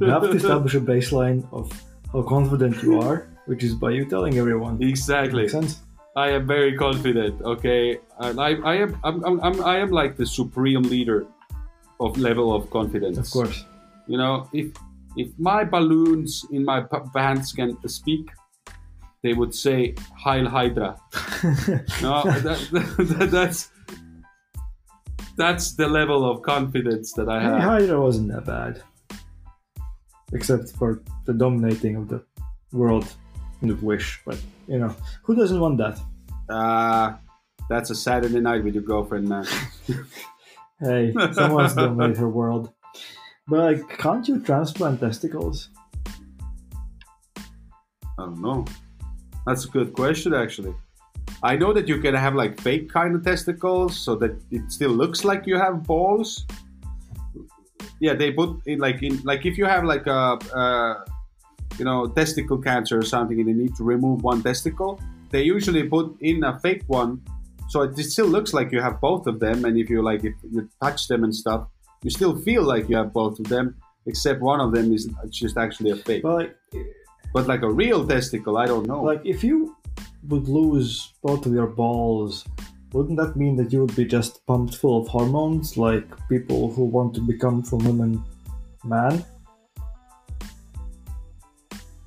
[SPEAKER 2] You have to establish a baseline of how confident you are, which is by you telling everyone.
[SPEAKER 1] exactly.
[SPEAKER 2] Makes sense?
[SPEAKER 1] I am very confident. Okay, and I, I am, I'm, I'm, I'm, I am like the supreme leader of level of confidence.
[SPEAKER 2] Of course.
[SPEAKER 1] You know, if if my balloons in my pants can speak, they would say Heil Hydra. No, that, that, that's that's the level of confidence that I have.
[SPEAKER 2] Hydra wasn't that bad. Except for the dominating of the world in the wish. But, you know, who doesn't want that?
[SPEAKER 1] Uh, that's a Saturday night with your girlfriend, man.
[SPEAKER 2] Hey, someone's dominate her world. But, like, can't you transplant testicles?
[SPEAKER 1] I don't know. That's a good question, actually. I know that you can have like fake kind of testicles, so that it still looks like you have balls. Yeah, they put in like in like if you have like a, uh, you know testicle cancer or something, and they need to remove one testicle, they usually put in a fake one, so it still looks like you have both of them. And if you like if you touch them and stuff, you still feel like you have both of them, except one of them is just actually a fake.
[SPEAKER 2] Well, like,
[SPEAKER 1] But like a real testicle, I don't know.
[SPEAKER 2] like if you would lose both of your balls, wouldn't that mean that you would be just pumped full of hormones, like people who want to become from women man?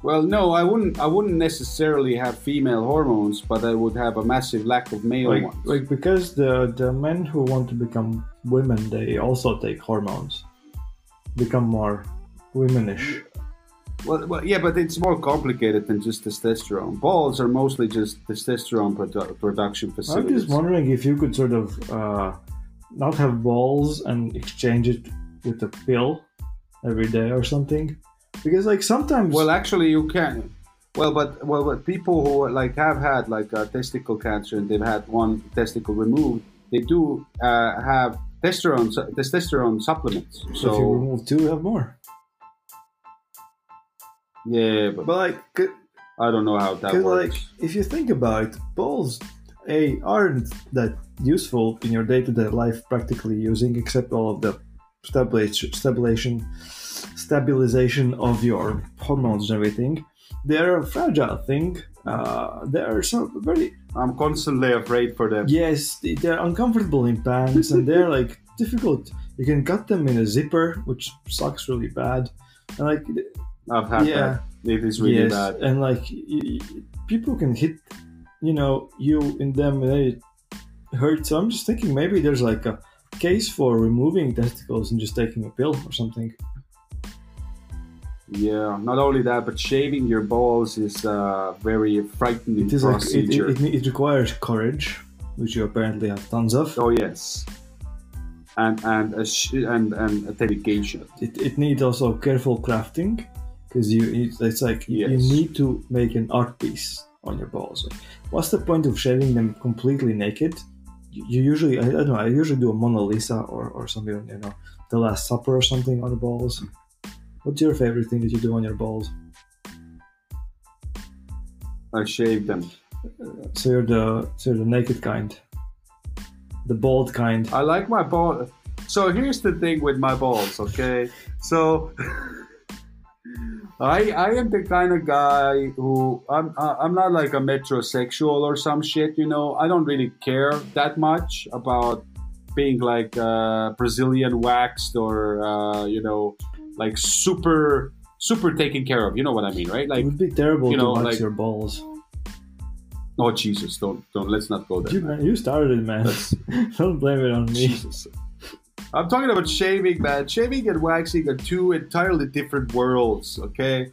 [SPEAKER 1] well, no, I wouldn't. I wouldn't necessarily have female hormones, but I would have a massive lack of male
[SPEAKER 2] like,
[SPEAKER 1] ones.
[SPEAKER 2] like because the the men who want to become women they also take hormones become more womanish
[SPEAKER 1] well, well, yeah, but it's more complicated than just testosterone. Balls are mostly just testosterone produ- production facilities.
[SPEAKER 2] i'm just wondering if you could sort of uh, not have balls and exchange it with a pill every day or something because like sometimes
[SPEAKER 1] Well, actually, you can. Well, but well, but people who like have had like uh, testicle cancer and they've had one testicle removed, they do uh, have testosterone su- testosterone supplements.
[SPEAKER 2] if you
[SPEAKER 1] So
[SPEAKER 2] remove two you have more
[SPEAKER 1] yeah, but
[SPEAKER 2] but like
[SPEAKER 1] I don't know how that
[SPEAKER 2] Because,
[SPEAKER 1] works.
[SPEAKER 2] like, if you think about it, balls, a aren't that useful in your day-to-day life, practically using, except all of the stabilization, stabilization, stabilization of your hormones and everything. They're a fragile thing. Uh, they are so very
[SPEAKER 1] I'm constantly afraid for them.
[SPEAKER 2] yes, they're uncomfortable in pants, and they're like difficult. You can cut them in a zipper, which sucks really bad. And like
[SPEAKER 1] I've had
[SPEAKER 2] Yeah.
[SPEAKER 1] that. It is really
[SPEAKER 2] yes,
[SPEAKER 1] bad.
[SPEAKER 2] and like people can hit, you know, you in them and they hurt. So I'm just thinking maybe there's like a case for removing testicles and just taking a pill or something.
[SPEAKER 1] Yeah, not only that, but shaving your balls is a very frightening
[SPEAKER 2] It is like it,
[SPEAKER 1] procedure.
[SPEAKER 2] it, it, it requires courage which you apparently have tons of.
[SPEAKER 1] Oh yes, and and a sh- and and dedication.
[SPEAKER 2] It, it needs also careful crafting because you it's like you- you need to make an art piece on your balls. Like, what's the point of shaving them completely naked? You, you usually I, I don't know. I usually do a Mona Lisa or or something. You know, the Last Supper or something on the balls. Hmm. What's your favorite thing that you do on your balls?
[SPEAKER 1] I shave them.
[SPEAKER 2] Uh, so you're the so you're the naked kind, the bald kind.
[SPEAKER 1] I like my ball. So here's the thing with my balls, okay? So I I am the kind of guy who I'm I'm not like a metrosexual or some shit, you know. I don't really care that much about being like uh, Brazilian waxed or uh, you know like super super taken care of. You know what I mean, right? Like it
[SPEAKER 2] would be terrible
[SPEAKER 1] you know,
[SPEAKER 2] to wax
[SPEAKER 1] like-
[SPEAKER 2] your balls.
[SPEAKER 1] oh Jesus, don't don't let's not go there.
[SPEAKER 2] You, man, you started it, man. don't blame it on me.
[SPEAKER 1] Jesus. I'm talking about shaving, man. Shaving and waxing are two entirely different worlds, okay?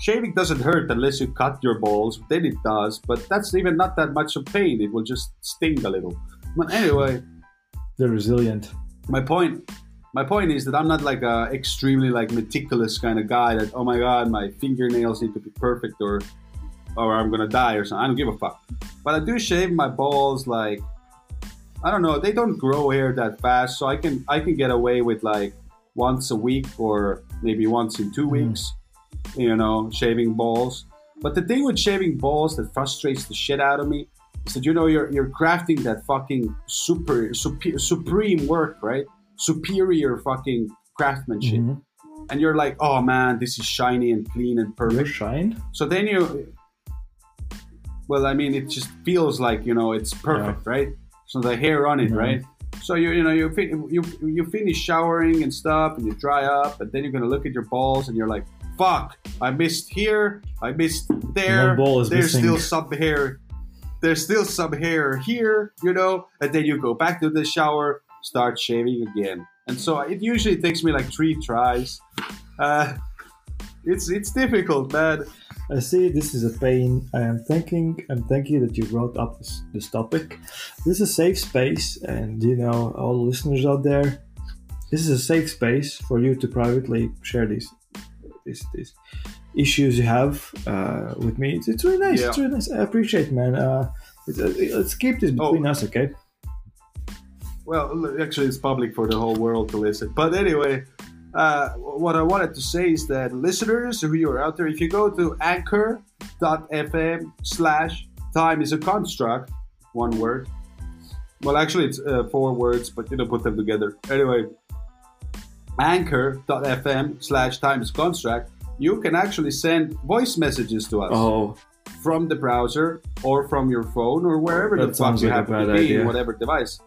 [SPEAKER 1] Shaving doesn't hurt unless you cut your balls, then it does, but that's even not that much of pain. It will just sting a little. But anyway,
[SPEAKER 2] They're resilient.
[SPEAKER 1] my point my point is that I'm not like a extremely like meticulous kind of guy that oh my god my fingernails need to be perfect or or I'm gonna die or something. I don't give a fuck. But I do shave my balls like I don't know, they don't grow hair that fast, so I can I can get away with like once a week or maybe once in two
[SPEAKER 2] Mm.
[SPEAKER 1] weeks, you know, shaving balls. But the thing with shaving balls that frustrates the shit out of me is that you know you're you're crafting that fucking super, super supreme work, right? Superior fucking craftsmanship,
[SPEAKER 2] Mhm.
[SPEAKER 1] and you're like, oh man, this is shiny and clean and perfect.
[SPEAKER 2] shine?
[SPEAKER 1] So then you, well, I mean, it just feels like you know it's perfect, right? So the hair on it,
[SPEAKER 2] Mhm.
[SPEAKER 1] right? So you you know you you you finish showering and stuff, and you dry up, and then you're gonna look at your balls, and you're like, "Fuck! I missed here. I missed there.
[SPEAKER 2] One ball is
[SPEAKER 1] There's
[SPEAKER 2] missing.
[SPEAKER 1] still some hair. There's still some hair here, you know." And then you go back to the shower, start shaving again, and so it usually takes me like three tries. Uh, it's it's difficult, man.
[SPEAKER 2] I see this is a pain. I am thanking I'm thanking that you brought up this, this topic. This is a safe space and you know all the listeners out there. This is a safe space for you to privately share these these, these issues you have uh, with me. It's, it's really nice. It's really nice. I appreciate, it, man. Uh, it's, uh, let's keep this between us, okay?
[SPEAKER 1] Well, actually, it's public for the whole world to listen. But anyway, uh, what I wanted to say is that listeners who are out there, if you go to anchor.fm slash time is a construct, one word. Well, actually, it's uh, four words, but you know, put them together. Anyway, anchor.fm slash time is construct, you can actually send voice messages to us
[SPEAKER 2] Oh,
[SPEAKER 1] from the browser or from your phone or wherever
[SPEAKER 2] That
[SPEAKER 1] the fuck you
[SPEAKER 2] like
[SPEAKER 1] happen to be,
[SPEAKER 2] idea.
[SPEAKER 1] whatever device.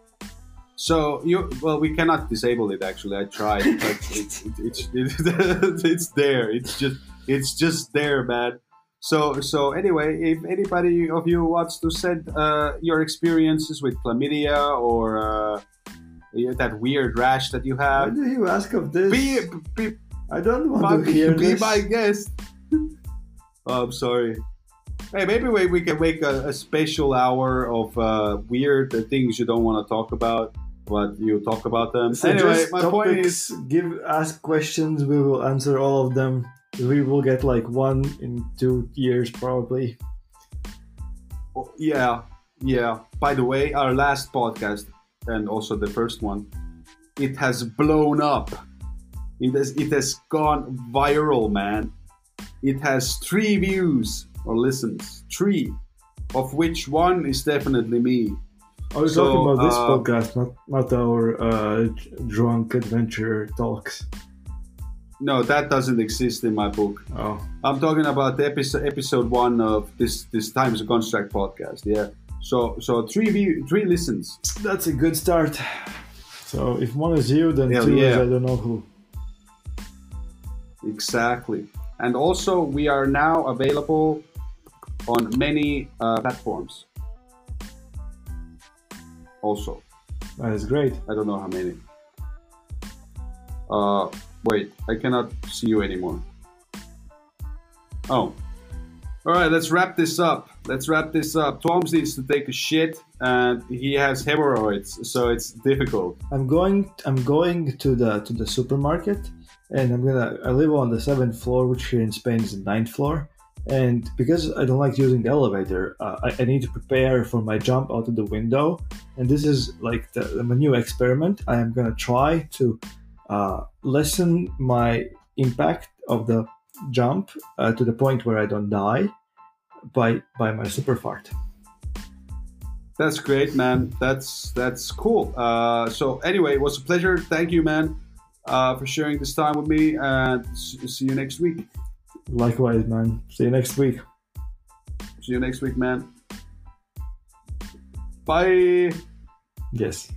[SPEAKER 1] So you well, we cannot disable it. Actually, I tried, but it, it, it's it, it's there. It's just it's just there, man. So so anyway, if anybody of you wants to send uh, your experiences with chlamydia or uh, that weird rash that you have, why
[SPEAKER 2] do you ask of this?
[SPEAKER 1] be be,
[SPEAKER 2] I don't want
[SPEAKER 1] Fuck,
[SPEAKER 2] to hear
[SPEAKER 1] be
[SPEAKER 2] this.
[SPEAKER 1] my guest. oh, I'm sorry. Hey, maybe we, we can make a, a special hour of uh, weird things you don't want to talk about, but you talk about them. anyway,
[SPEAKER 2] Suggest
[SPEAKER 1] my point is,
[SPEAKER 2] give ask questions. We will answer all of them. We will get like one in two years probably.
[SPEAKER 1] oh, yeah, yeah. By the way, our last podcast and also the first one, it has blown up. It has it has gone viral, man. It has three views or listens, three, of which one is definitely me.
[SPEAKER 2] I was
[SPEAKER 1] So,
[SPEAKER 2] talking about this
[SPEAKER 1] uh,
[SPEAKER 2] podcast, not not our uh, drunk adventure talks.
[SPEAKER 1] No, that doesn't exist in my book.
[SPEAKER 2] Oh,
[SPEAKER 1] I'm talking about episode episode one of this this Times of Construct podcast. Yeah. So so three view three listens.
[SPEAKER 2] that's a good start. So if one is you, then
[SPEAKER 1] Hell
[SPEAKER 2] two is. I don't know who.
[SPEAKER 1] Exactly. And also we are now available on many uh, platforms. Also,
[SPEAKER 2] That is great.
[SPEAKER 1] I don't know how many. Uh, wait, I cannot see you anymore. Oh, All right, let's wrap this up. Let's wrap this up. Tom's needs to take a shit, and he has hemorrhoids, so it's difficult.
[SPEAKER 2] I'm going. I'm going to the to the supermarket, and I'm gonna. I live on the seventh floor, which here in Spain is the ninth floor. And because I don't like using the elevator, uh, I, I, need to prepare for my jump out of the window. And this is like the, the new experiment. I am gonna try to uh, lessen my impact of the jump uh, to the point where I don't die by by my super fart.
[SPEAKER 1] That's great, man. That's that's cool. Uh, so anyway, it was a pleasure. Thank you, man, uh, for sharing this time with me. And see you next week.
[SPEAKER 2] Likewise, man. See you next week.
[SPEAKER 1] See you next week, man. Bye.
[SPEAKER 2] Yes.